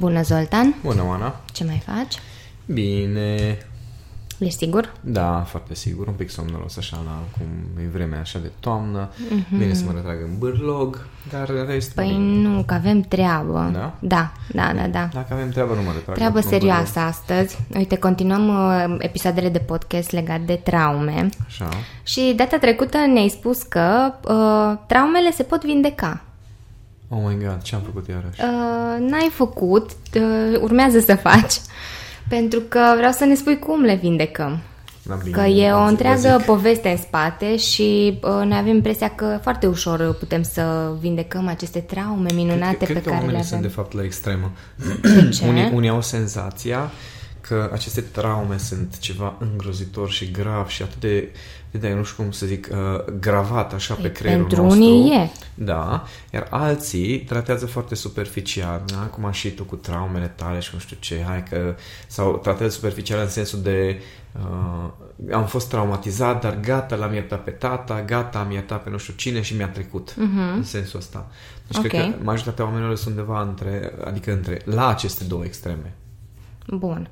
Bună, Zoltan! Bună, Oana! Ce mai faci? Bine... Ești sigur? Da, foarte sigur. Un pic somnoros așa, la cum e vremea așa de toamnă. Mhm. Mm-hmm. Bine să mă retrag în bârlog, dar rest... Păi bine. nu, că avem treabă. Da? Da, da, da, da. Dacă avem treabă, nu mă retrag. Treabă în serioasă astăzi. Uite, continuăm uh, episoadele de podcast legate de traume. bârlog. Așa. Și data trecută ne-ai spus că uh, traumele se pot vindeca. Oh my god, ce am făcut iarăși? Uh, n-ai făcut, uh, urmează să faci. Pentru că vreau să ne spui cum le vindecăm. Da, bine, Că e o vă întreagă zic. poveste în spate și uh, noi avem impresia că foarte ușor putem să vindecăm aceste traume minunate cred, cred pe că care le oamenii avem. sunt de fapt la extremă. De ce? Unii, unii au senzația că aceste traume sunt ceva îngrozitor și grav și atât de, de, de nu știu cum să zic, uh, gravat așa pe creierul pentru nostru. unii e. Da, iar alții tratează foarte superficial, da? cum ai și tu cu traumele tale și nu știu ce, hai că, sau tratează superficial în sensul de uh, am fost traumatizat, dar gata, l-am iertat pe tata, gata, am iertat pe nu știu cine și mi-a trecut, uh-huh. în sensul ăsta. Deci Ok. cred că majoritatea oamenilor sunt undeva între, adică între, la aceste două extreme. Bun.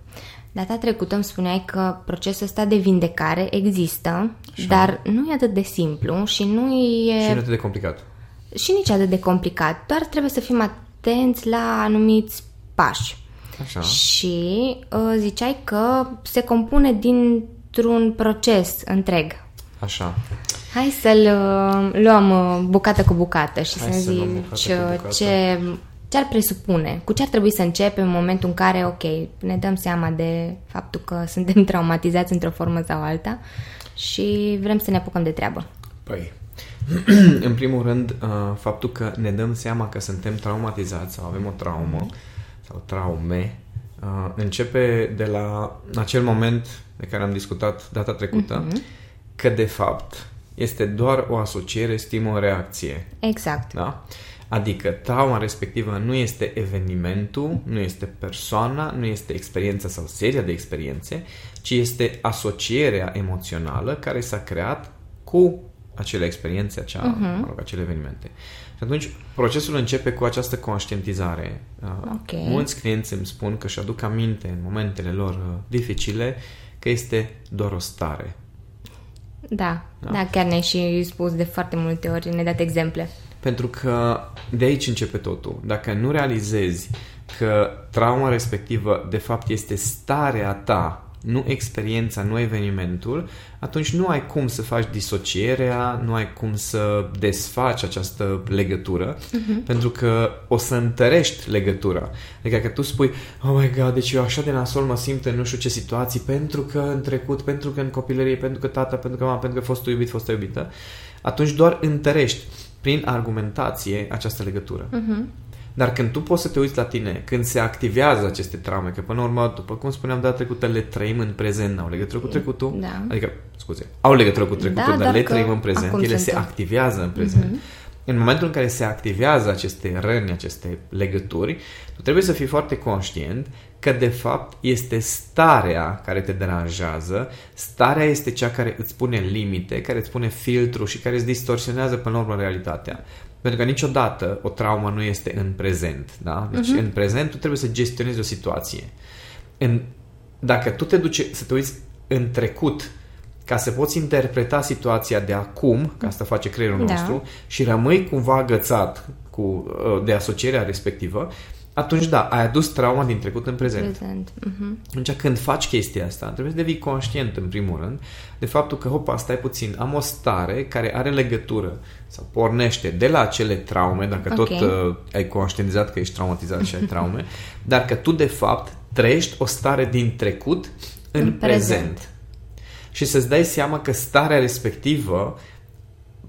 Data trecută îmi spuneai că procesul ăsta de vindecare există, dar nu e atât de simplu și nu e Și nu atât de complicat. și nici atât de complicat. Doar trebuie să fim atenți la anumiți pași. Așa. Și uh, ziceai că se compune dintr-un proces întreg. Așa. Hai să-l uh, luăm uh, bucată cu bucată și Hai să să luăm zici bucată cu uh, bucată. ce, ce ar presupune, cu ce ar trebui să începem în momentul în care, ok, ne dăm seama de faptul că suntem traumatizați într-o formă sau alta și vrem să ne apucăm de treabă. Păi, în primul rând, uh, faptul că ne dăm seama că suntem traumatizați sau avem o traumă sau traume, uh, începe de la acel moment de care am discutat data trecută, că de fapt este doar o asociere stimă-reacție. Exact. Da? Adică trauma respectivă nu este evenimentul, nu este persoana, nu este experiența sau seria de experiențe, ci este asocierea emoțională care s-a creat cu acele experiențe, acea, uh-huh. mă rog, acele evenimente. Și atunci procesul începe cu această conștientizare. Uh, Ok. Mulți clienți îmi spun că își aduc aminte în momentele lor uh, dificile că este doar o stare. Da, da, da chiar ne-ai și spus de foarte multe ori, ne-ai dat exemple. Pentru că de aici începe totul. Dacă nu realizezi că trauma respectivă de fapt este starea ta, nu experiența, nu evenimentul, atunci nu ai cum să faci disocierea, nu ai cum să desfaci această legătură, uh-huh. pentru că o să întărești legătura. Adică că tu spui, oh my god, deci eu așa de nasol mă simt în nu știu ce situații, pentru că în trecut, pentru că în copilărie, pentru că tata, pentru că mama, pentru că fostul iubit, fostă iubită, atunci doar întărești prin argumentație această legătură. Uh-huh. Dar când tu poți să te uiți la tine, când se activează aceste traume, că până la urmă, după cum spuneam data trecută, le trăim în prezent, au legătură cu trecutul, Da. adică, scuze, au legătură cu trecutul, Da, dar dar le că trăim în prezent, acum ele se suntem. activează în prezent. Uh-huh. În momentul în care se activează aceste răni, aceste legături, tu trebuie să fii foarte conștient că de fapt este starea care te deranjează, starea este cea care îți pune limite, care îți pune filtru și care îți distorsionează până la urmă realitatea. Pentru că niciodată o traumă nu este în prezent. Da? Deci uh-huh. în prezent tu trebuie să gestionezi o situație. În, dacă tu te duci să te uiți în trecut ca să poți interpreta situația de acum, ca asta face creierul Da. nostru, și rămâi cumva agățat cu, uh, de asocierea respectivă, atunci da, ai adus trauma din trecut în prezent. Prezent. Uh-huh. Atunci când faci chestia asta, trebuie să devii conștient în primul rând de faptul că, hopa, stai puțin, am o stare care are legătură sau pornește de la acele traume, dacă Ok. tot uh, ai conștientizat că ești traumatizat și ai traume, dar că tu de fapt trăiești o stare din trecut în, În în prezent. prezent. Și să-ți dai seama că starea respectivă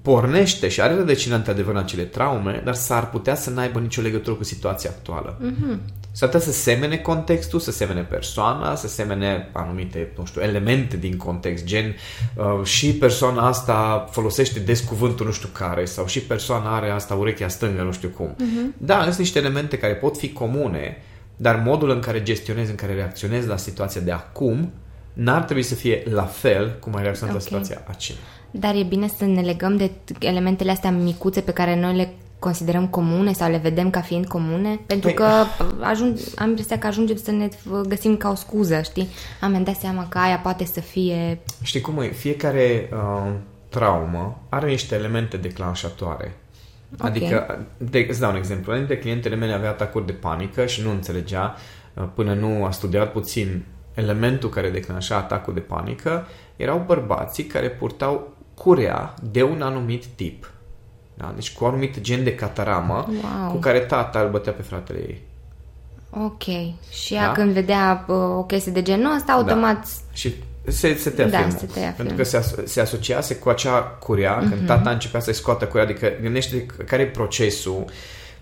pornește și are rădăcină într-adevăr în acele traume, dar s-ar putea să n-aibă nicio legătură cu situația actuală. Mm-hmm. S-ar putea să semene contextul, să semene persoana, să semene anumite, nu știu, elemente din context, gen uh, și persoana asta folosește des cuvântul nu știu care sau și persoana are asta urechea stângă, nu știu cum. Mm-hmm. Da, sunt niște elemente care pot fi comune, dar modul în care gestionezi, în care reacționezi la situația de acum, n-ar trebui să fie la fel cum ai reacționat Ok. la situația aceea. Dar e bine să ne legăm de elementele astea micuțe pe care noi le considerăm comune sau le vedem ca fiind comune, pentru Păi- că ajung, am impresia că ajungem să ne găsim ca o scuză, știi? Am mi-am dat seama că aia poate să fie... Știi cum e? Fiecare uh, traumă are niște elemente declanșatoare. Ok. Adică, de, îți dau un exemplu. Unul dintre clientele mele avea atacuri de panică și nu înțelegea uh, până nu a studiat puțin elementul care declanșa atacul de panică. Erau bărbații care purtau curea de un anumit tip. Da? Deci cu un anumit gen de cataramă Wow. cu care tata îl bătea pe fratele ei. Ok. Și ea Da. când vedea uh, o chestie de genul ăsta, automat... Și se, se tăia Da, filmul. se tăia Pentru filmul. că se, aso- se asociase cu acea curea, mm-hmm. când tata începea să-i scoată curea, adică gândește care e procesul,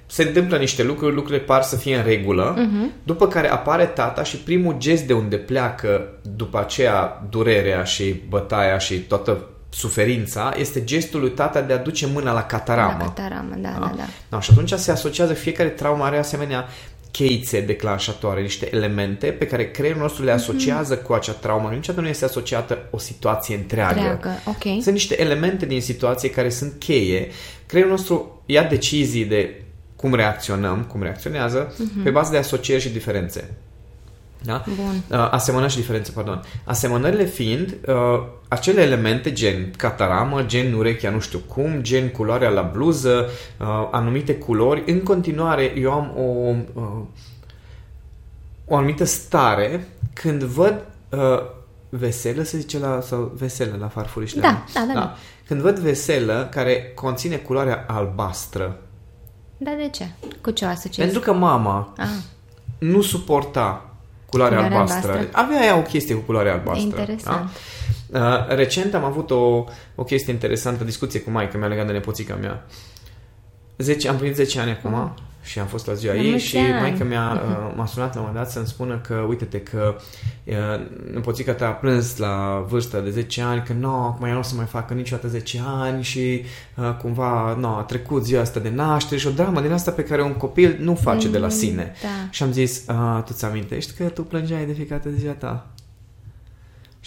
se întâmplă niște lucruri, lucrurile par să fie în regulă, mm-hmm. după care apare tata și primul gest de unde pleacă după aceea durerea și bătaia și toată suferința este gestul lui tata de a duce mâna la cataramă. La cataramă, da, da, da. No, și atunci se asociază, fiecare traumă are asemenea cheițe declanșatoare, niște elemente pe care creierul nostru le asociază Mhm. cu acea traumă. Niciodată nu este asociată o situație întreagă. Întreagă, ok. Sunt niște elemente din situație care sunt cheie. Creierul nostru ia decizii de cum reacționăm, cum reacționează, pe bază de asocieri și diferențe. Da? Bun. Uh, asemănări și diferențe, pardon. Asemănările fiind uh, acele elemente gen cataramă, gen urechea nu știu cum, gen culoarea la bluză, uh, anumite culori. În continuare, eu am o, uh, o anumită stare când văd uh, veselă, se zice la, sau veselă la farfurișele. Da, nu? da, da, da. Când văd veselă care conține culoarea albastră, Dar de ce? Cu ce o asociezi? pentru că mama Ah, nu suporta culoarea, Culoarea albastră. albastră. Avea ea o chestie cu culoarea albastră. Interesant. Da? Uh, recent am avut o, o chestie interesantă, discuție cu maica mea legat de nepoțica mea. 10, am primit 10 ani acum și am fost la ziua La ei mulți și ani. maica mea uh, m-a sunat la un moment dat să-mi spună că, uite-te, că uh, nepoțica ta a plâns la vârsta de 10 ani, că nu, acum ea nu o să mai facă niciodată 10 ani și uh, cumva nu, a trecut ziua asta de naștere și o dramă din asta pe care un copil nu face de la sine. da. Și am zis, a, tu ți-amintești că tu plângeai de fiecare dată de ziua ta?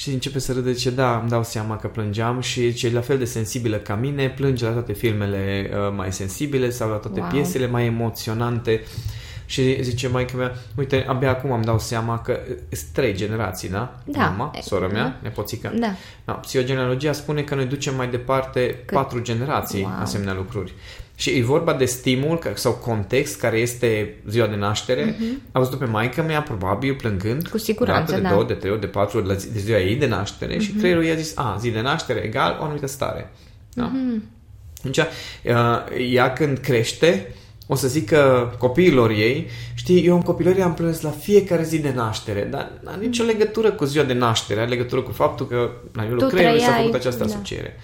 Și începe să râde, ce da, îmi dau seama că plângeam și ce e la fel de sensibilă ca mine, plânge la toate filmele uh, mai sensibile sau la toate Wow. piesele mai emoționante. Și zice maica mea, uite, abia acum îmi dau seama că sunt trei generații, da? Da. Mama, sora mea, nepoțica. Da. Da, psihogenealogia spune că noi ducem mai departe Cât? patru generații Wow. asemenea lucruri. Și e vorba de stimul ca- sau context care este ziua de naștere. Mm-hmm. Am văzut pe maica mea probabil plângând Cu siguranță, o dată, de da. două, de trei ori, de patru ori la zi, de ziua ei de naștere mm-hmm. și creierul i-a zis, a, zi de naștere egal o anumită stare. Da? Mm-hmm. Deci, uh, ea când crește, o să zică copiilor ei, știi, eu în copilărie am plâns la fiecare zi de naștere, dar n-a nicio legătură cu ziua de naștere, are legătură cu faptul că la nivelul Tu creierului s-a trăiai, făcut această da. asociere.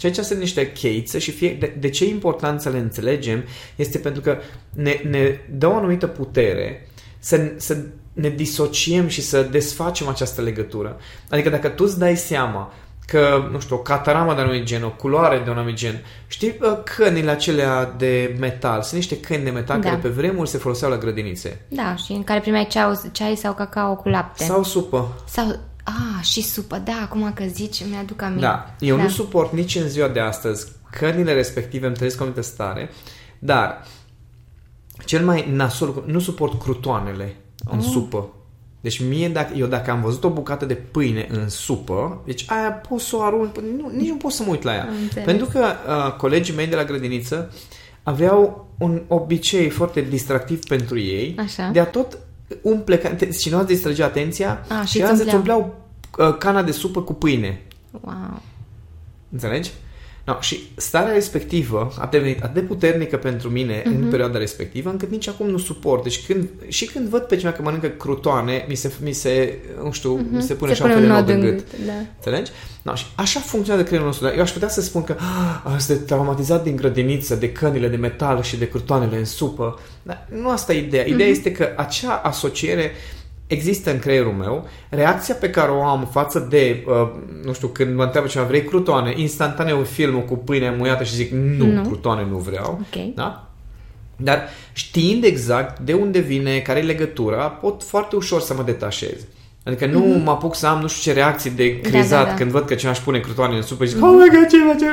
Și aici sunt niște cheițe și fie, de, de ce e important să le înțelegem este pentru că ne, ne dă o anumită putere să, să ne disociem și să desfacem această legătură. Adică dacă tu îți dai seama că, nu știu, o cataramă de anumit gen, o culoare de un anumit gen, știi uh, cănile acelea de metal, sunt niște căni de metal Da. care pe vremuri se foloseau la grădinițe. Da, și în care primeai ceau, ceai sau cacao cu lapte. Sau supă. Sau ah, și supă, da, acum că zici, mi-aduc aminte. Da, eu da. nu suport nici în ziua de astăzi cărnile respective, îmi trăiesc o anumită stare, dar cel mai nasol, nu suport crutoanele în Oh. supă. Deci mie, dacă, eu dacă am văzut o bucată de pâine în supă, deci aia pot să o arunc, nu, nici nu pot să mă uit la ea. Am înțeles. Pentru că uh, colegii mei de la grădiniță aveau un obicei foarte distractiv pentru ei Așa. de a tot umple, ca- te- cineva îți distrăgea atenția A, și și îți azi îți umpleau. umpleau uh, cana de supă cu pâine. Wow. Înțelegi? No, și starea respectivă a devenit atât de puternică pentru mine uh-huh. în perioada respectivă, încât nici acum nu suport. Deci când, și când văd pe cineva că mănâncă crutoane, mi se, mi se nu știu, uh-huh. mi se pune Se așa un pune fel un de nod nod în în gât. gât, da. Înțelegi? No, și așa funcționează creierul nostru. Dar eu aș putea să spun că ah, sunt traumatizat din grădiniță, de cănile de metal și de crutoanele în supă. Dar nu asta e ideea. Ideea uh-huh. este că acea asociere există în creierul meu, reacția pe care o am față de, uh, nu știu, când mă întreabă cineva, vrei crutoane, instantaneu filmul cu pâine muiată și zic, nu, Nu. crutoane nu vreau. Ok. Da? Dar știind exact de unde vine, care e legătura, pot foarte ușor să mă detașez. Adică nu mm-hmm. mă apuc să am nu știu ce reacții de crizat da, da. când văd că cineva își pune crutoane în supă și zic, mm-hmm. oh my god, ce face,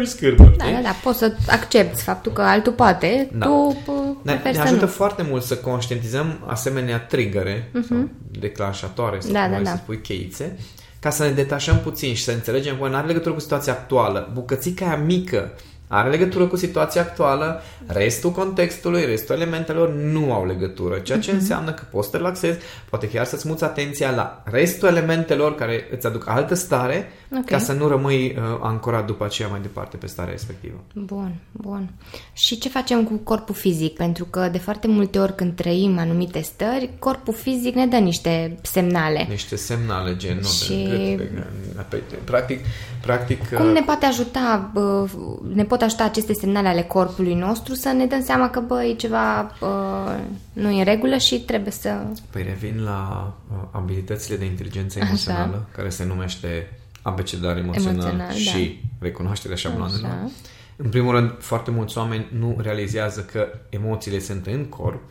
mi scârbă. Da, da, da, poți să accepti faptul că altul poate, Da. tu Ne, preferi ne să ajută nu. foarte mult să conștientizăm asemenea triggere sau declanșatoare, sau Da, cum da, vrei da. să spui cheițe, ca să ne detașăm puțin și să înțelegem că nu are legătură cu situația actuală. Bucățica aia mică are legătură cu situația actuală, restul contextului, restul elementelor nu au legătură, ceea Mhm. ce înseamnă că poți să te relaxezi, poate chiar să-ți muți atenția la restul elementelor care îți aduc altă stare, Ok. ca să nu rămâi uh, ancorat după aceea mai departe pe starea respectivă. Bun, bun. Și ce facem cu corpul fizic? Pentru că de foarte multe ori când trăim anumite stări, corpul fizic ne dă niște semnale. Niște semnale gen nu, Și- de gât, de, de, de, practic, practic Cum uh, ne poate ajuta, bă, ne pot ajuta aceste semnale ale corpului nostru să ne dăm seama că, bă, e ceva bă, nu e în regulă și trebuie să... Păi revin la uh, abilitățile de inteligență Așa. emoțională, care se numește abecedar emoțional, Emoțional, și recunoașterea șablonelor. Așa. În primul rând, foarte mulți oameni nu realizează că emoțiile sunt în corp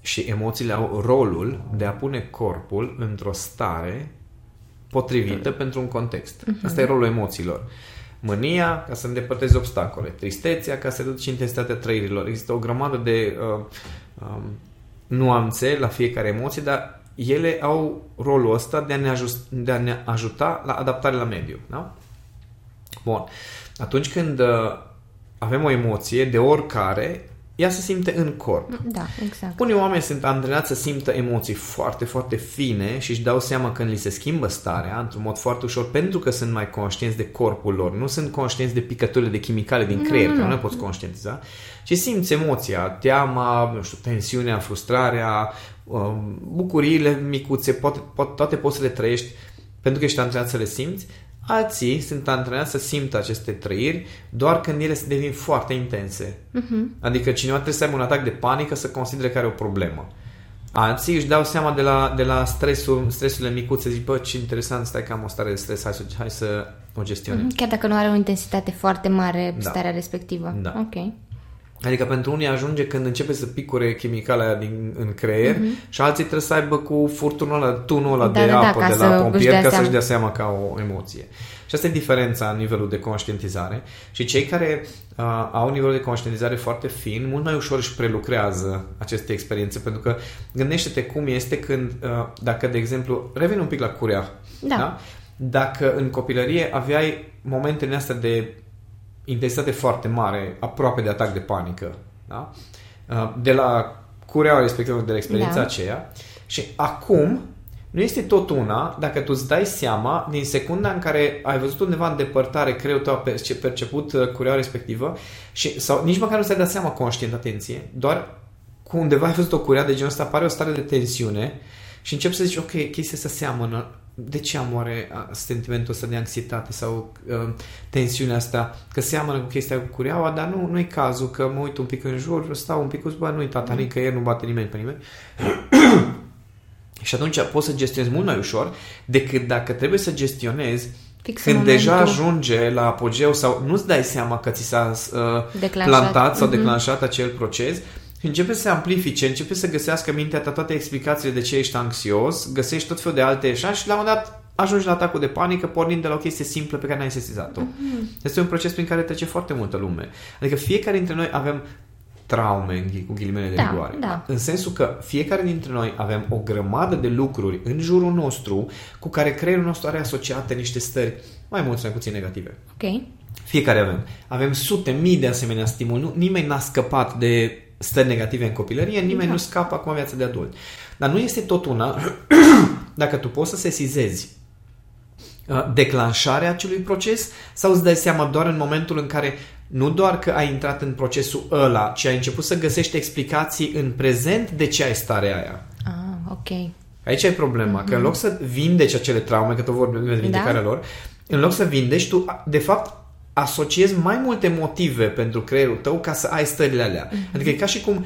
și emoțiile au rolul de a pune corpul într-o stare potrivită pentru un context. Asta e rolul emoțiilor. Mânia ca să îndepărtezi obstacole, tristețea ca să reduci intensitatea trăirilor. Există o grămadă de uh, um, nuanțe la fiecare emoție, dar ele au rolul ăsta de a ne, ajust, de a ne ajuta la adaptare la mediu. Da? Bun. Atunci când uh, avem o emoție de oricare, ea se simte în corp. Da, exact. Unii oameni sunt antrenați să simtă emoții foarte, foarte fine și își dau seama când li se schimbă starea într-un mod foarte ușor pentru că sunt mai conștienți de corpul lor. Nu sunt conștienți de picăturile de chimicale din creier, că nu le poți conștientiza, ci simți emoția, teama, nu știu, tensiunea, frustrarea, um, bucuriile micuțe, poate, poate, toate poți să le trăiești pentru că ești antrenat să le simți. Alții sunt antrenați să simtă aceste trăiri doar când ele se devin foarte intense. Uh-huh. Adică cineva trebuie să aibă un atac de panică să considere că are o problemă. Alții își dau seama de la, de la stresul, stresurile micuțe, zic, bă, ce interesant, stai că am o stare de stres, hai să, hai să o gestionez. Chiar dacă nu are o intensitate foarte mare Da. starea respectivă. Da. Ok. Adică pentru unii ajunge când începe să picure chimicala aia din, în creier uh-huh. și alții trebuie să aibă cu furtunul ăla, tunul ăla Mhm. Da, de da, da, apă ca de să la își pompier dea ca să-și seama. dea seama că au o emoție. Și asta e diferența în nivelul de conștientizare. Și cei care uh, au un nivel de conștientizare foarte fin, mult mai ușor își prelucrează aceste experiențe, pentru că gândește-te cum este când, uh, dacă, de exemplu, revin un pic la curea, Da. da? Dacă în copilărie aveai momentele astea de intensitate foarte mare, aproape de atac de panică, da? Uh, de la cureaua respectivă, de la experiența Da. aceea și acum nu este tot una dacă tu îți dai seama din secunda în care ai văzut undeva în depărtare creierul tău a perce- perceput uh, cureaua respectivă și, sau nici măcar nu ți-ai dat seama conștient, atenție, doar cu undeva ai văzut o curea de genul ăsta, apare o stare de tensiune și începi să zici, ok, chestia asta seamănă, de ce am oare a, sentimentul ăsta de anxietate sau uh, tensiunea asta, că seamănă cu chestia cu cureaua, dar nu, nu e cazul, că mă uit un pic în jur, stau un pic, bă, nu-i tata, nicăieri nu bate nimeni pe nimeni. și atunci poți să gestionezi mult mai ușor decât dacă trebuie să gestionezi Fix în când deja momentul- ajunge la apogeu sau nu-ți dai seama că ți s-a uh, Declanșat. plantat sau Mhm. declanșat acel proces, începe să se amplifice, începe să găsească mintea ta toate explicațiile de ce ești anxios, găsești tot felul de alte așa și la un moment dat ajungi la atacul de panică pornind de la o chestie simplă pe care n-ai sesizat-o. Mhm. Este un proces prin care trece foarte multă lume. Adică fiecare dintre noi avem traume în ghi- cu ghilimele de Da, rigoare. da. În sensul că fiecare dintre noi avem o grămadă de lucruri în jurul nostru cu care creierul nostru are asociate niște stări mai mult sau mai puțin negative. Ok. Fiecare avem. Avem sute, mii de asemenea stimuli. Nu, nimeni n-a scăpat de stări negative în copilărie, nimeni Da. nu scapă acum în viața de adult. Dar nu este tot una dacă tu poți să sesizezi uh, declanșarea acelui proces sau îți dai seama doar în momentul în care nu doar că ai intrat în procesul ăla, ci ai început să găsești explicații în prezent de ce ai starea aia. Ah, ok. Aici e problema, mm-hmm. că în loc să vindeci acele traume, că tot vorbim de vindecarea Da. lor, în loc să vindeci, tu de fapt asociezi mai multe motive pentru creierul tău ca să ai stările alea. Mm-hmm. Adică e ca și cum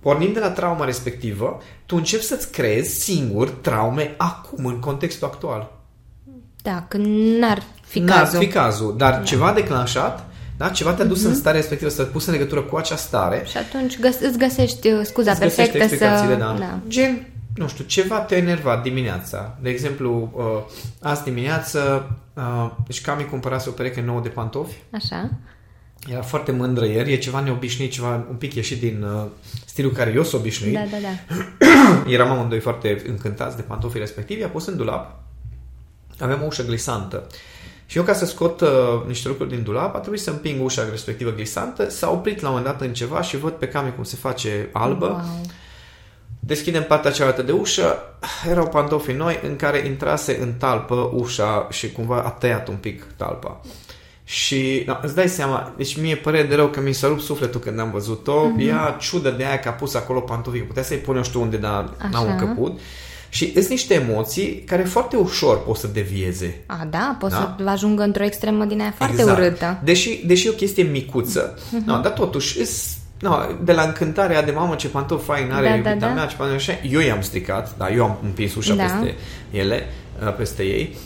pornind de la trauma respectivă, tu începi să-ți creezi singur traume acum, în contextul actual. Da, când n-ar fi N-ar cazul. fi cazul, dar da. ceva declanșat, da? ceva te-a dus mm-hmm. în starea respectivă, să te pus în legătură cu acea stare Și atunci găs- îți găsești uh, scuza Îți găsești perfectă să... explicațiile, da. da. Gen, nu știu, ceva te-a enervat dimineața. De exemplu, uh, azi dimineață, uh, deci Cami cumpărase o pereche nouă de pantofi. Așa. Era foarte mândră ieri, e ceva neobișnuit, ceva un pic ieșit din uh, stilul care eu sunt obișnuit. Da, da, da. Eram amândoi foarte încântați de pantofii respectivi, i-a pus în dulap. Aveam o ușă glisantă. Și eu ca să scot uh, niște lucruri din dulap, a trebuit să împing ușa respectivă glisantă, s-a oprit la un moment dat în ceva și văd pe Cami cum se face albă. Wow. Deschidem partea cealaltă de ușă, erau pantofii noi în care intrase în talpă ușa și cumva a tăiat un pic talpa. Și da, îți dai seama, deci mie pare de rău că mi s-a rupt sufletul când am văzut-o. Mm-hmm. Ea ciudă de aia că a pus acolo pantofii, că putea să-i pune eu știu unde, dar n-au Așa. încăput. Și sunt niște emoții care foarte ușor pot să devieze. A, da, poți Da. să ajungă într-o extremă din aia foarte urâtă. Deși, deși e o chestie micuță, uh-huh. no, dar totuși îs, no, de la încântarea de mamă ce pantofi fain are Da, da, da, iubita da. mea, ce pantofi așa, eu i-am stricat, da, eu am împins ușa Da. peste ele, uh, peste ei.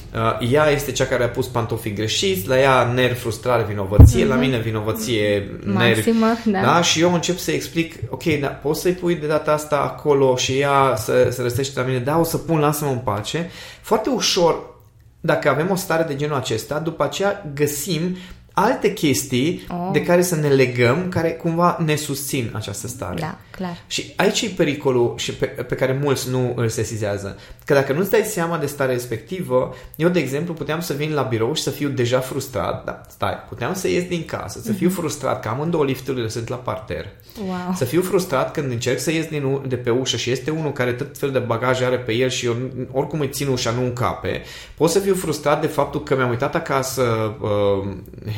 Uh, Ea este cea care a pus pantofii greșiți, la ea nervi, frustrare, vinovăție, la mine vinovăție, nervi. Mhm. Maximă, da. da. Și eu încep să explic, ok, da, poți să-i pui de data asta acolo și ea să, să răstește la mine, da, o să pun, lasă-mă în pace. Foarte ușor, dacă avem o stare de genul acesta, după aceea găsim alte chestii Oh. de care să ne legăm, care cumva ne susțin această stare. Da, clar. Și aici e pericolul și pe, pe care mulți nu îl sesizează. Că dacă nu-ți dai seama de starea respectivă, eu, de exemplu, puteam să vin la birou și să fiu deja frustrat, da, stai, puteam să ies din casă, să fiu frustrat că amândouă lifturile sunt la parter, Wow. să fiu frustrat când încerc să ies din, u- de pe ușă și este unul care tot fel de bagaje are pe el și eu n- oricum îi țin ușa, nu încape. Pot să fiu frustrat de faptul că mi-am uitat acasă uh,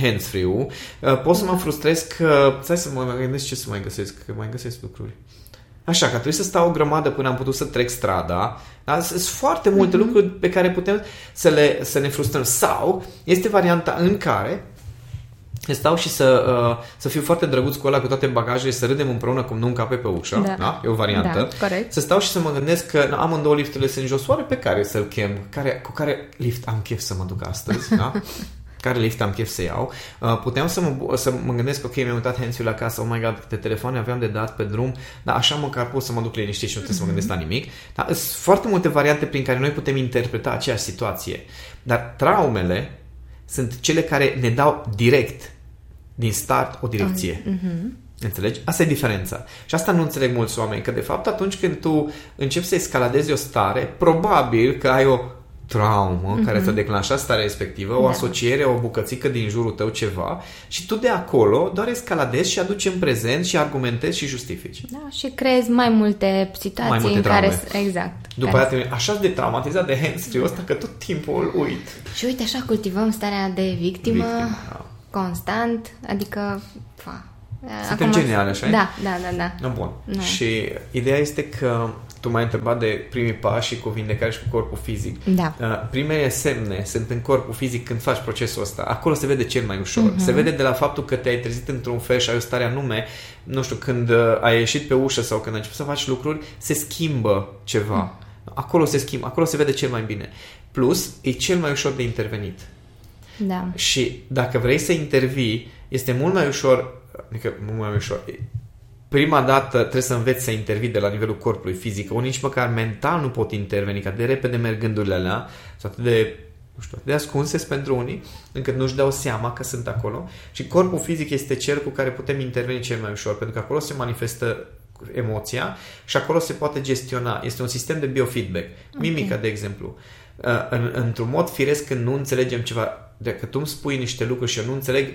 hands-free-ul. Uh, pot să mă frustrez că... Stai să mă mai gândesc ce să mai găsesc, că mai găsesc lucruri. Așa, că trebuie să stau o grămadă până am putut să trec strada. Da? Sunt foarte multe Mhm. lucruri pe care putem să, le, să ne frustrăm. Sau este varianta în care stau și să, uh, să fiu foarte drăguț cu ăla cu toate bagajele, să râdem împreună cum nu încape pe ușă. Da. Da? E o variantă. Da, corect. Să stau și să mă gândesc că na, amândouă lifturile sunt jos, oare pe care să-l chem? Care, cu care lift am chef să mă duc astăzi? Da? care lift am chef să iau. Uh, puteam să mă, bu- să mă gândesc, ok, mi-am uitat hands la casă, oh my god, câte telefoane aveam de dat pe drum, dar așa măcar pot să mă duc liniștit și nu trebuie să mă gândesc la nimic. Dar sunt foarte multe variante prin care noi putem interpreta aceeași situație. Dar traumele sunt cele care ne dau direct din start o direcție. Înțelegi? Asta e diferența. Și asta nu înțeleg mulți oameni, că de fapt atunci când tu începi să escaladezi o stare, probabil că ai o traumă care ți-a declanșat starea respectivă, o Da. asociere, o bucățică din jurul tău ceva și tu de acolo doar escaladezi și aduci în prezent și argumentezi și justifici. Da, și creezi mai multe situații Mai multe în care... traume. Exact. După care... aceea te așa de traumatizat de hands ăsta că tot timpul îl uit. Și uite, așa cultivăm starea de victimă, Victimă, da. constant, adică... Fa. Suntem geniali, așa-i? Da, da, da, da. No, bun. Da. Și ideea este că tu m-ai întrebat de primii pași și cu vindecare și cu corpul fizic. Da. Uh, primele semne sunt în corpul fizic când faci procesul ăsta. Acolo se vede cel mai ușor. Mhm. Se vede de la faptul că te-ai trezit într-un fel și ai o stare anume, nu știu, când uh, ai ieșit pe ușă sau când ai început să faci lucruri, se schimbă ceva. Acolo se schimbă, acolo se vede cel mai bine. Plus, e cel mai ușor de intervenit. Da. Și dacă vrei să intervii, este mult mai ușor, adică mult mai ușor, prima dată trebuie să înveți să intervii de la nivelul corpului fizic, unii nici măcar mental nu pot interveni, că de repede merg gândurile alea, sau atât de, nu știu, atât de ascunse pentru unii, încât nu-și dau seama că sunt acolo și corpul fizic este cel cu care putem interveni cel mai ușor, pentru că acolo se manifestă emoția și acolo se poate gestiona. Este un sistem de biofeedback. Mimica, de exemplu. Uh, În, într-un mod firesc când nu înțelegem ceva, dacă tu îmi spui niște lucruri și eu nu înțeleg,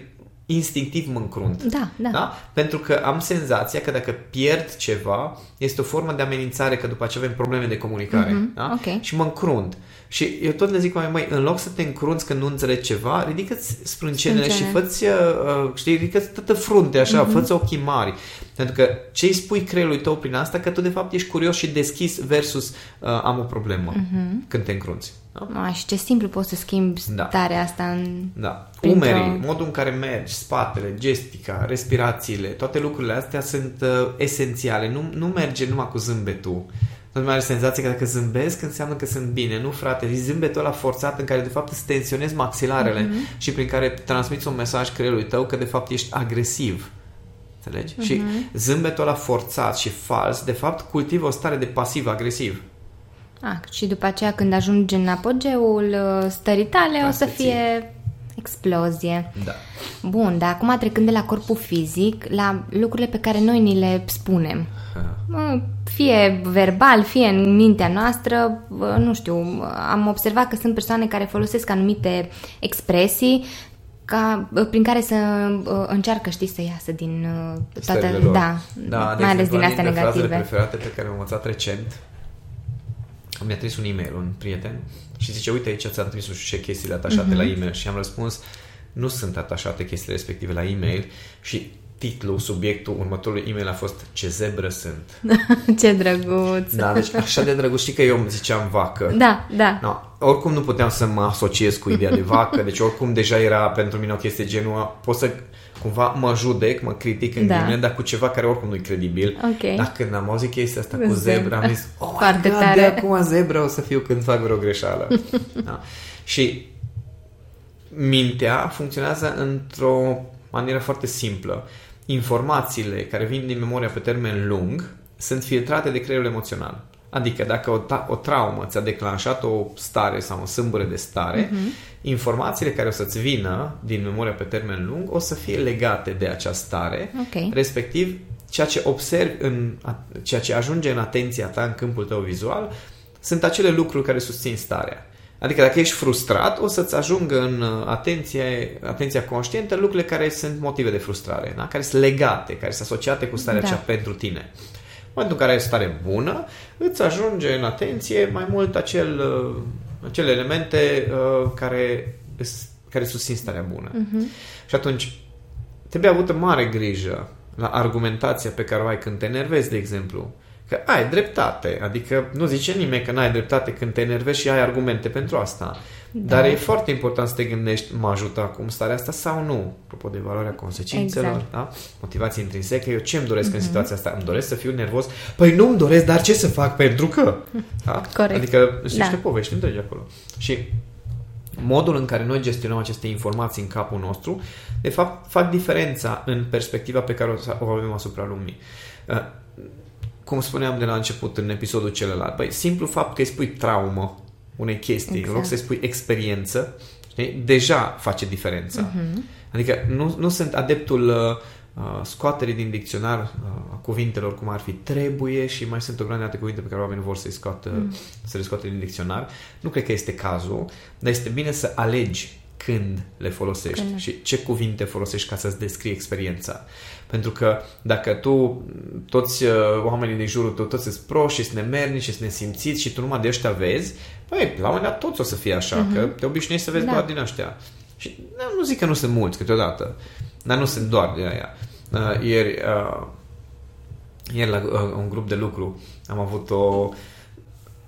instinctiv mă încrunt. Da, da. Da? Pentru că am senzația că dacă pierd ceva, este o formă de amenințare că după aceea avem probleme de comunicare. Mhm, Da? ok. Și mă încrunt. Și eu tot le zic mai mai, în loc să te încrunți când nu înțelegi ceva, ridică-ți sprâncenele Sprâncene. și fă-ți, uh, știi, ridică-ți toată frunte așa, Mhm. mm-hmm. fă-ți ochii mari. Pentru că ce îi spui creierului tău prin asta, că tu de fapt ești curios și deschis versus uh, am o problemă Mhm. când te încrunți. Da? A, și ce simplu poți să schimbi Da. starea asta în... Da. Printr-o- Umerii, modul în care mergi, spatele, gestica, respirațiile, toate lucrurile astea sunt uh, esențiale. Nu, nu merge numai cu zâmbetul. Nu mai are senzația că dacă zâmbesc înseamnă că sunt bine. Nu, frate, e zâmbetul ăla forțat în care de fapt îți tensionezi maxilarele Mhm. și prin care transmiți un mesaj creierului tău că de fapt ești agresiv. Înțelegi? Și Mhm. zâmbetul ăla forțat și fals, de fapt, cultivă o stare de pasiv-agresiv. Ah, și după aceea când ajungi în apogeul uh, stării tale o să fie explozie. Da. Bun, dar acum trecând de la corpul fizic la lucrurile pe care noi ni le spunem. Mă, Fie verbal, fie în mintea noastră, bă, nu știu, am observat că sunt persoane care folosesc anumite expresii ca, prin care să uh, încearcă, știi, să iasă din uh, toată... Stările lor. Da, da de mai ales exemplu, din astea una dintre frazele negative. preferate pe care am învățat recent mi-a trimis un e-mail un prieten și zice, uite aici ți-am trimis nu știu ce chestiile atașate Mhm. la e-mail și am răspuns, nu sunt atașate chestiile respective la e-mail și titlul, subiectul următorului e-mail a fost Ce zebră sunt. Ce drăguț! Da, deci așa de drăguț. Știi că eu îmi ziceam vacă. Da, da. No, oricum nu puteam să mă asociez cu ideea de vacă, deci oricum deja era pentru mine o chestie genul, pot să cumva mă judec, mă critic în Da. ghilimele, dar cu ceva care oricum nu e credibil. Ok. Dar când am auzit chestia asta cu Zebra. zebra, am zis, oh my Foarte God, tare. de acum zebra o să fiu când fac vreo greșeală. da. Și mintea funcționează într-o manieră foarte simplă. Informațiile care vin din memoria pe termen lung sunt filtrate de creierul emoțional. Adică dacă o, ta- o traumă ți-a declanșat o stare sau o sâmbure de stare, uh-huh. Informațiile care o să-ți vină din memoria pe termen lung o să fie legate de acea stare, Ok. respectiv ceea ce observi, în, ceea ce ajunge în atenția ta, în câmpul tău vizual, sunt acele lucruri care susțin starea. Adică dacă ești frustrat, o să-ți ajungă în uh, atenție, atenția conștientă lucrurile care sunt motive de frustrare, da? care sunt legate, care sunt asociate cu starea Da. da. aceea pentru tine. În momentul în care ai o stare bună, îți ajunge în atenție mai mult acel, uh, acele elemente uh, care, îs- care susțin starea bună. Uh-huh. Și atunci, trebuie avută mare grijă la argumentația pe care o ai când te enervezi, de exemplu. Că ai dreptate, adică nu zice nimeni că n-ai dreptate când te enervezi și ai argumente pentru asta. Da. Dar e foarte important să te gândești, mă ajută acum starea asta sau nu? Apropo de valoarea consecințelor, Exact. da? motivație intrinsecă, eu ce îmi doresc uh-huh. în situația asta? Îmi doresc să fiu nervos? Păi nu îmi doresc, dar ce să fac pentru că? Da? Corect. Adică sunt Da. niște povești întregi acolo. Și modul în care noi gestionăm aceste informații în capul nostru, de fapt, fac diferența în perspectiva pe care o- o avem asupra lumii. Uh, Cum spuneam de la început în episodul celălalt, băi, simplu fapt că îi spui traumă unei chestii, exact. în loc Exact. să-i spui experiență, știi, deja face diferența. Uh-huh. Adică nu, nu sunt adeptul uh, uh, scoaterii din dicționar uh, a cuvintelor cum ar fi trebuie și mai sunt o grămadă de alte cuvinte pe care oamenii vor să-i scoată, mm. să le scoate din dicționar. Nu cred că este cazul, dar este bine să alegi când le folosești Când. și ce cuvinte folosești ca să-ți descrii experiența. Pentru că dacă tu, toți uh, oamenii din jurul tău, toți sunt proști și sunt nemernici și sunt nesimțiți și tu numai de ăștia vezi, păi, la un moment dat toți o să fie așa, mm-hmm. că te obișnuiești să vezi Da. doar din ăștia. Și nu, nu zic că nu sunt mulți câteodată, dar nu sunt doar de aia. Uh, ieri, uh, ieri la uh, un grup de lucru am avut o...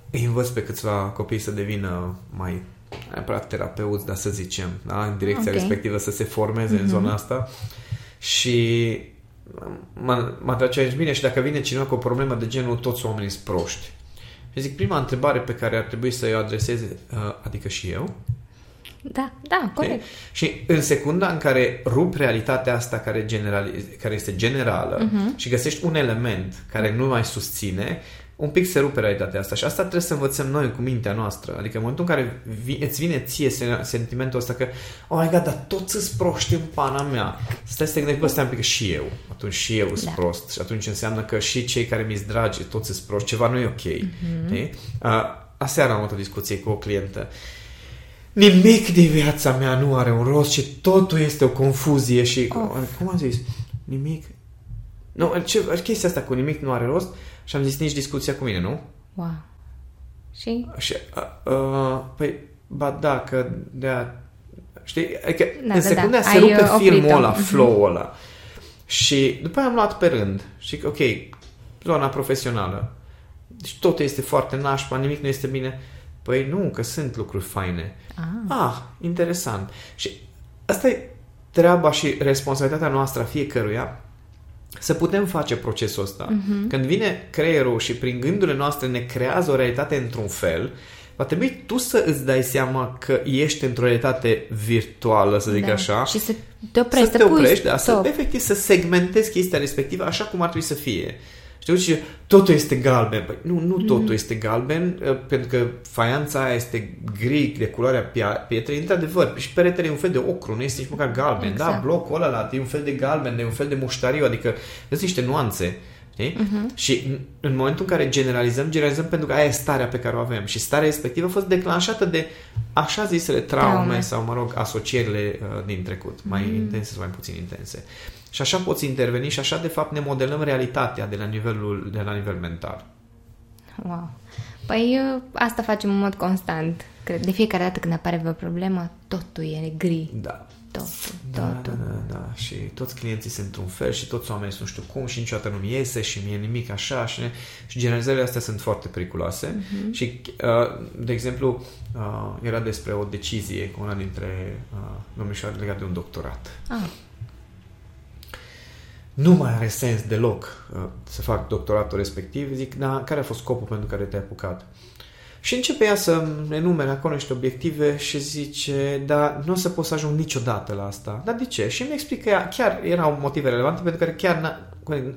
Îi învăț pe câțiva copii să devină mai neapărat terapeuți, dar să zicem, da? în direcția Ok. respectivă să se formeze mm-hmm. în zona asta și mă, mă atrage aici bine și dacă vine cineva cu o problemă de genul toți oamenii sunt proști. Și zic, prima întrebare pe care ar trebui să o adresez, uh, adică și eu, Da, da, corect. și în secunda în care rup realitatea asta care, generali- care este generală uh-huh. și găsești un element care nu mai susține, un pic se rupe realitatea asta. Și asta trebuie să învățăm noi cu mintea noastră. Adică în momentul în care vi- îți vine ție sen- sentimentul ăsta că oh my god, dar toți sunt proști în pana mea. Stai să te gândești, bă, stai un pic că și eu. Atunci și eu sunt Da. prost. Și atunci înseamnă că și cei care mi-s dragi, toți sunt proști. Ceva nu e ok. Uh-huh. Uh, aseară am avut o discuție cu o clientă. Nimic din viața mea nu are un rost și totul este o confuzie și... Of. Cum am zis? Nimic... Nu, ce, chestia asta cu nimic nu are rost și am zis nici discuția cu mine, nu? Wow. Și? Și, uh, uh, păi, ba da, că de a, Știi? Adică Da, în da, secunda da. se Ai, rupe uh, filmul oprit-o. ăla, Mhm. flow-ul ăla. Și după aia am luat pe rând. Și ok, zona profesională. Deci totul este foarte nașpa, nimic nu este bine. Păi nu, că sunt lucruri faine. Ah. Ah, interesant. Și asta e treaba și responsabilitatea noastră a fiecăruia să putem face procesul ăsta. Uh-huh. Când vine creierul și prin gândurile noastre ne creează o realitate într-un fel, va trebui tu să îți dai seama că ești într-o realitate virtuală, să zic da. așa. Și să te oprești, să te pui oprești, da, să, stop. efectiv să segmentezi chestia respectivă așa cum ar trebui să fie. Și te zice, totul este galben. Păi nu, nu totul mm. este galben, uh, pentru că faianța aia este gri de culoarea pietrei, într-adevăr. Și peretele e un fel de ocru, nu este nici măcar galben. Da, exact. Da, blocul ăla e un fel de galben, de un fel de muștariu, adică sunt niște nuanțe. Uh-huh. Și în momentul în care generalizăm, generalizăm pentru că aia e starea pe care o avem. Și starea respectivă a fost declanșată de așa zisele traume, traume. sau, mă rog, asocierile uh, din trecut, mai mm. intense sau mai puțin intense. Și așa poți interveni și așa, de fapt, ne modelăm realitatea de la nivelul, de la nivel mental. Wow. Păi asta facem în mod constant. Cred, de fiecare dată când apare vreo problemă, totul e gri. Da. Totul, da, totul. Da, da, da. Și toți clienții sunt într-un fel și toți oamenii sunt nu știu cum și niciodată nu-mi iese și mie nimic așa și, ne... și generalizările astea sunt foarte periculoase. Uh-huh. Și, uh, de exemplu, uh, era despre o decizie cu una dintre uh, domnișoare legat de un doctorat. Ah nu mai are sens deloc uh, să fac doctoratul respectiv. Zic, da, care a fost scopul pentru care te-ai apucat? Și începe ea să enumere acolo niște obiective și zice, da, nu o să pot să ajung niciodată la asta. Dar de ce? Și mi explică ea, chiar erau motive relevante pentru care chiar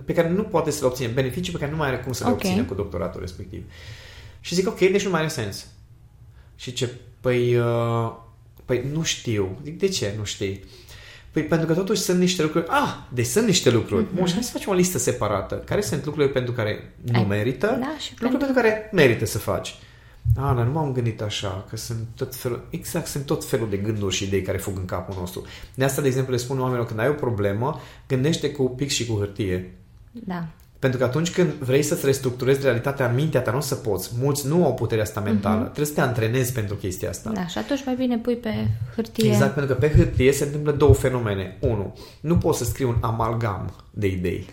pe care nu poate să le obține, beneficii pe care nu mai are cum să le okay. obține cu doctoratul respectiv. Și zic, ok, deci nu mai are sens. Și ce? Păi, uh, păi nu știu. Zic, de ce nu știi? Păi pentru că totuși sunt niște lucruri. Ah, deci sunt niște lucruri. Mm-hmm. Bun, și hai să facem o listă separată. Care sunt lucrurile pentru care nu Ai, merită, da, și lucruri pentru... pentru care merită să faci. Ah, dar nu m-am gândit așa, că sunt tot felul, exact, sunt tot felul de gânduri și idei care fug în capul nostru. De asta, de exemplu, le spun oamenilor, când ai o problemă, gândește cu pix și cu hârtie. Da. Pentru că atunci când vrei să-ți restructurezi realitatea în mintea ta, nu o să poți. Mulți nu au puterea asta mentală. Uh-huh. Trebuie să te antrenezi pentru chestia asta. Da, și atunci mai bine pui pe hârtie. Exact, pentru că pe hârtie se întâmplă două fenomene. Unu, nu poți să scrii un amalgam de idei.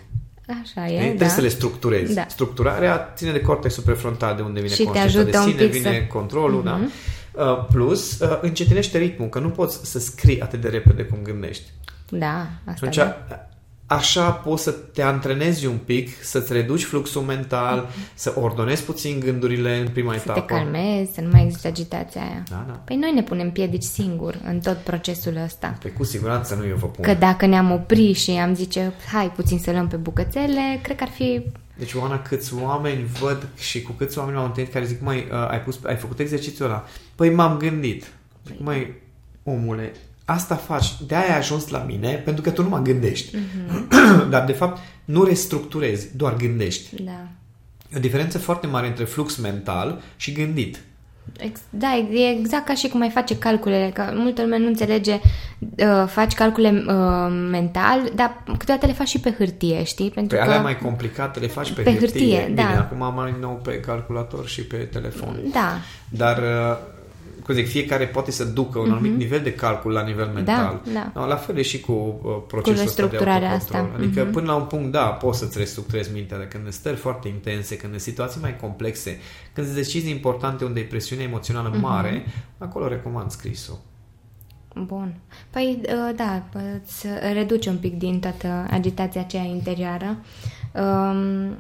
Așa e, Trebuie da. să le structurezi. Da. Structurarea ține de cortex suprafrontal, de unde vine și conștiința de sine, vine să... controlul, uh-huh. da. Mhm. Uh, plus, uh, încetinește ritmul, că nu poți să scrii atât de repede cum gândești. Da, asta atunci, da așa poți să te antrenezi un pic, să-ți reduci fluxul mental, mm-hmm. să ordonezi puțin gândurile în prima să etapă. Să te calmezi, să nu mai există agitația aia. Da, da. Păi noi ne punem piedici singur în tot procesul ăsta. Păi cu siguranță nu eu vă pun. Că dacă ne-am oprit și am zice, hai puțin să luăm pe bucățele, cred că ar fi... Deci, Oana, câți oameni văd și cu câți oameni m-au întâlnit care zic, mai uh, ai, pus, ai făcut exercițiul ăla? Păi m-am gândit. Zic, mai omule, asta faci, de aia ai ajuns la mine, pentru că tu nu mă gândești. Mm-hmm. Dar, de fapt, nu restructurezi, doar gândești. Da. E o diferență foarte mare între flux mental și gândit. Da, e exact ca și cum ai face calculele, că multă lume nu înțelege, uh, faci calcule uh, mental, dar câteodată le faci și pe hârtie, știi? Pentru pe că... alea mai complicate le faci pe, pe hârtie. hârtie Bine, da. acum mai nou pe calculator și pe telefon. Da. Dar uh, cum zic, fiecare poate să ducă un anumit uh-huh. nivel de calcul la nivel mental. Da, da. La fel e și cu uh, procesul cu ăsta de autocontrol. Asta. Adică uh-huh. până la un punct, da, poți să-ți restructurezi mintea, dar când în stări foarte intense, când în situații mai complexe, când îți decizi importante unde e presiune emoțională uh-huh. mare, acolo recomand scrisul. Bun. Păi, uh, da, îți reduce un pic din toată agitația aceea interioară. Um,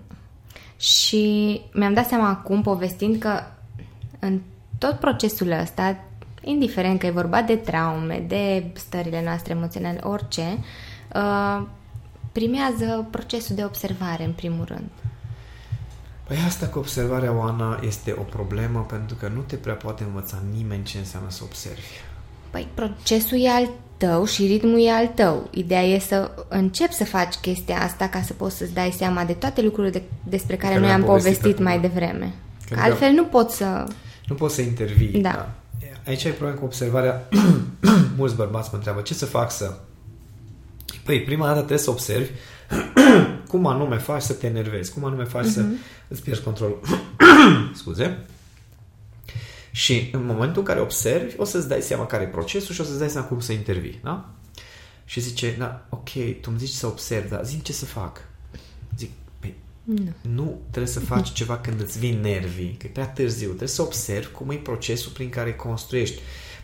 și mi-am dat seama acum, povestind, că în tot procesul ăsta, indiferent că e vorba de traume, de stările noastre emoționale, orice, uh, primează procesul de observare, în primul rând. Păi asta cu observarea, Oana, este o problemă pentru că nu te prea poate învăța nimeni ce înseamnă să observi. Păi procesul e al tău și ritmul e al tău. Ideea e să începi să faci chestia asta ca să poți să-ți dai seama de toate lucrurile de, despre care, care noi am povestit, povestit mai devreme. Că altfel nu poți să nu poți să intervii. Da. da. Aici ai probleme cu observarea. Mulți bărbați mă întreabă ce să fac să... Păi, prima dată trebuie să observi cum anume faci să te enervezi, cum anume faci uh-huh. să mhm. îți pierzi controlul. Scuze. Și în momentul în care observi, o să-ți dai seama care e procesul și o să-ți dai seama cum să intervii. Da? Și zice, da, ok, tu îmi zici să observi, dar zi ce să fac. Zic, nu. nu trebuie să faci ceva când îți vin nervii, că e prea târziu. Trebuie să observi cum e procesul prin care construiești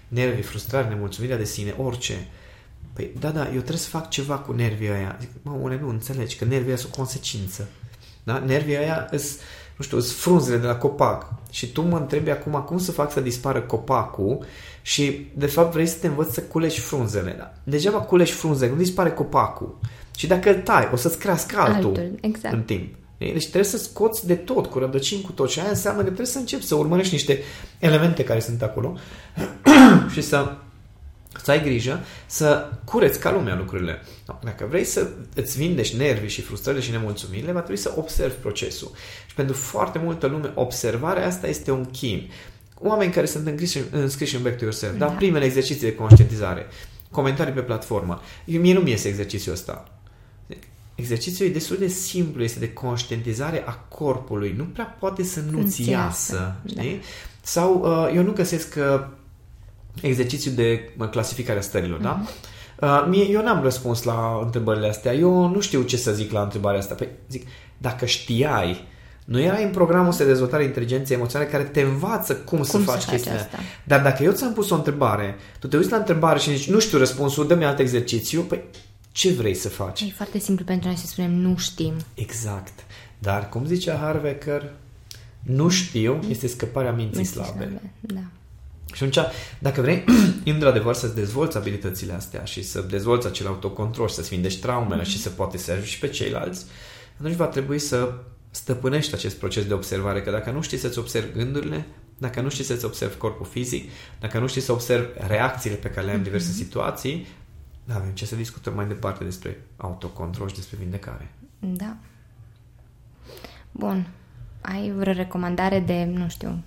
nervii, frustrare, nemulțumirea de sine, orice. Păi, da, da, eu trebuie să fac ceva cu nervii aia. Zic, mă, une, nu înțelegi că nervii aia sunt o consecință. Da? Nervii aia îs, nu știu, sunt frunzele de la copac. Și tu mă întrebi acum cum să fac să dispară copacul și, de fapt, vrei să te învăț să culegi frunzele. Da? Degeaba culegi frunzele, nu dispare copacul. Și dacă îl tai, o să-ți crească altul, altul exact. în timp. Deci trebuie să scoți de tot, cu rădăcini, cu tot. Și aia înseamnă că trebuie să începi să urmărești niște elemente care sunt acolo și să să ai grijă să cureți ca lumea lucrurile. Dacă vrei să îți vindești nervii și frustrările și nemulțumirile, va trebui să observi procesul. Și pentru foarte multă lume, observarea asta este un chin. Oameni care sunt înscriși, înscriși în Back to Yourself, da. da? primele exerciții de conștientizare, comentarii pe platformă. Mie nu mi iese exercițiul ăsta. Exercițiul e destul de simplu, este de conștientizare a corpului. Nu prea poate să nu-ți iasă. Da. Sau uh, eu nu găsesc uh, exercițiu de clasificare a stărilor, uh-huh. da? Mhm. Uh, mie, eu n-am răspuns la întrebările astea. Eu nu știu ce să zic la întrebarea asta. Păi, zic, dacă știai, nu erai în programul de dezvoltare inteligenței emoționale care te învață cum, cum să faci chestia asta. Dar dacă eu ți-am pus o întrebare, tu te uiți la întrebare și zici, nu știu răspunsul, dă-mi alt exercițiu, păi ce vrei să faci? E foarte simplu pentru noi să spunem nu știm. Exact. Dar, cum zicea Harvecker, nu știu este scăparea minții slabe. Da. Și atunci, dacă vrei, într-adevăr, să-ți dezvolți abilitățile astea și să dezvolți acel autocontrol și să-ți vindești traumele mm-hmm. și să poate să ajungi și pe ceilalți, atunci va trebui să stăpânești acest proces de observare, că dacă nu știi să-ți observi gândurile, dacă nu știi să-ți observi corpul fizic, dacă nu știi să observi reacțiile pe care le ai în diverse mm-hmm. situații, da, avem ce să discutăm mai departe despre autocontrol și despre vindecare. Da. Bun. Ai vreo recomandare de, nu știu,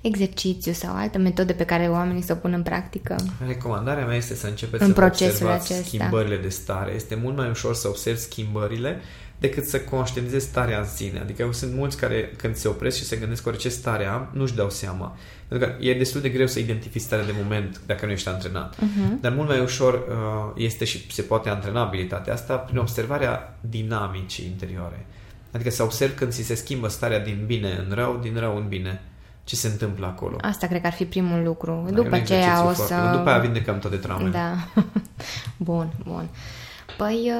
exercițiu sau altă metodă pe care oamenii să o pună în practică? Recomandarea mea este să începeți în să observați acesta. schimbările de stare. Este mult mai ușor să observi schimbările decât să conștientizezi starea în sine. Adică sunt mulți care când se opresc și se gândesc oare ce stare am, nu-și dau seama. Pentru că e destul de greu să identifici starea de moment dacă nu ești antrenat. Uh-huh. Dar mult mai ușor uh, este și se poate antrena abilitatea asta prin observarea dinamicii interioare. Adică să observi când ți se schimbă starea din bine în rău, din rău în bine ce se întâmplă acolo. Asta cred că ar fi primul lucru. Da, După aceea o să... Foarte... După aia vindecăm toate traumele. Da. bun, bun. Păi...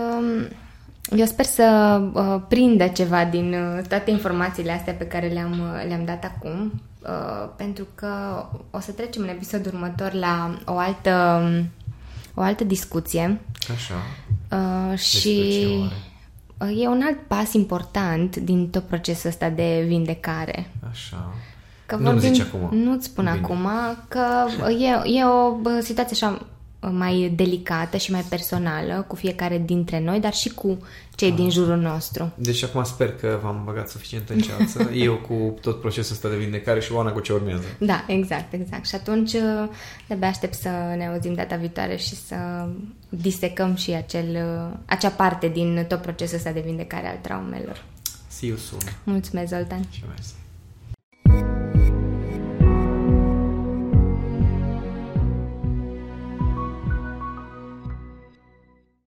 Um, eu sper să uh, prindă ceva din uh, toate informațiile astea pe care le-am, uh, le-am dat acum, uh, pentru că o să trecem în episodul următor la o altă, um, o altă discuție. Așa. Uh, și uh, e un alt pas important din tot procesul ăsta de vindecare. Așa. Că nu zici acum. Nu-ți spun Bine. acum că e, e o situație așa mai delicată și mai personală cu fiecare dintre noi, dar și cu cei ah. din jurul nostru. Deci acum sper că v-am băgat suficient în ceață, eu cu tot procesul ăsta de vindecare și Oana cu ce urmează. Da, exact, exact. Și atunci de-abia aștept să ne auzim data viitoare și să disecăm și acel, acea parte din tot procesul ăsta de vindecare al traumelor. See you soon. Mulțumesc, Zoltan. Și mersi.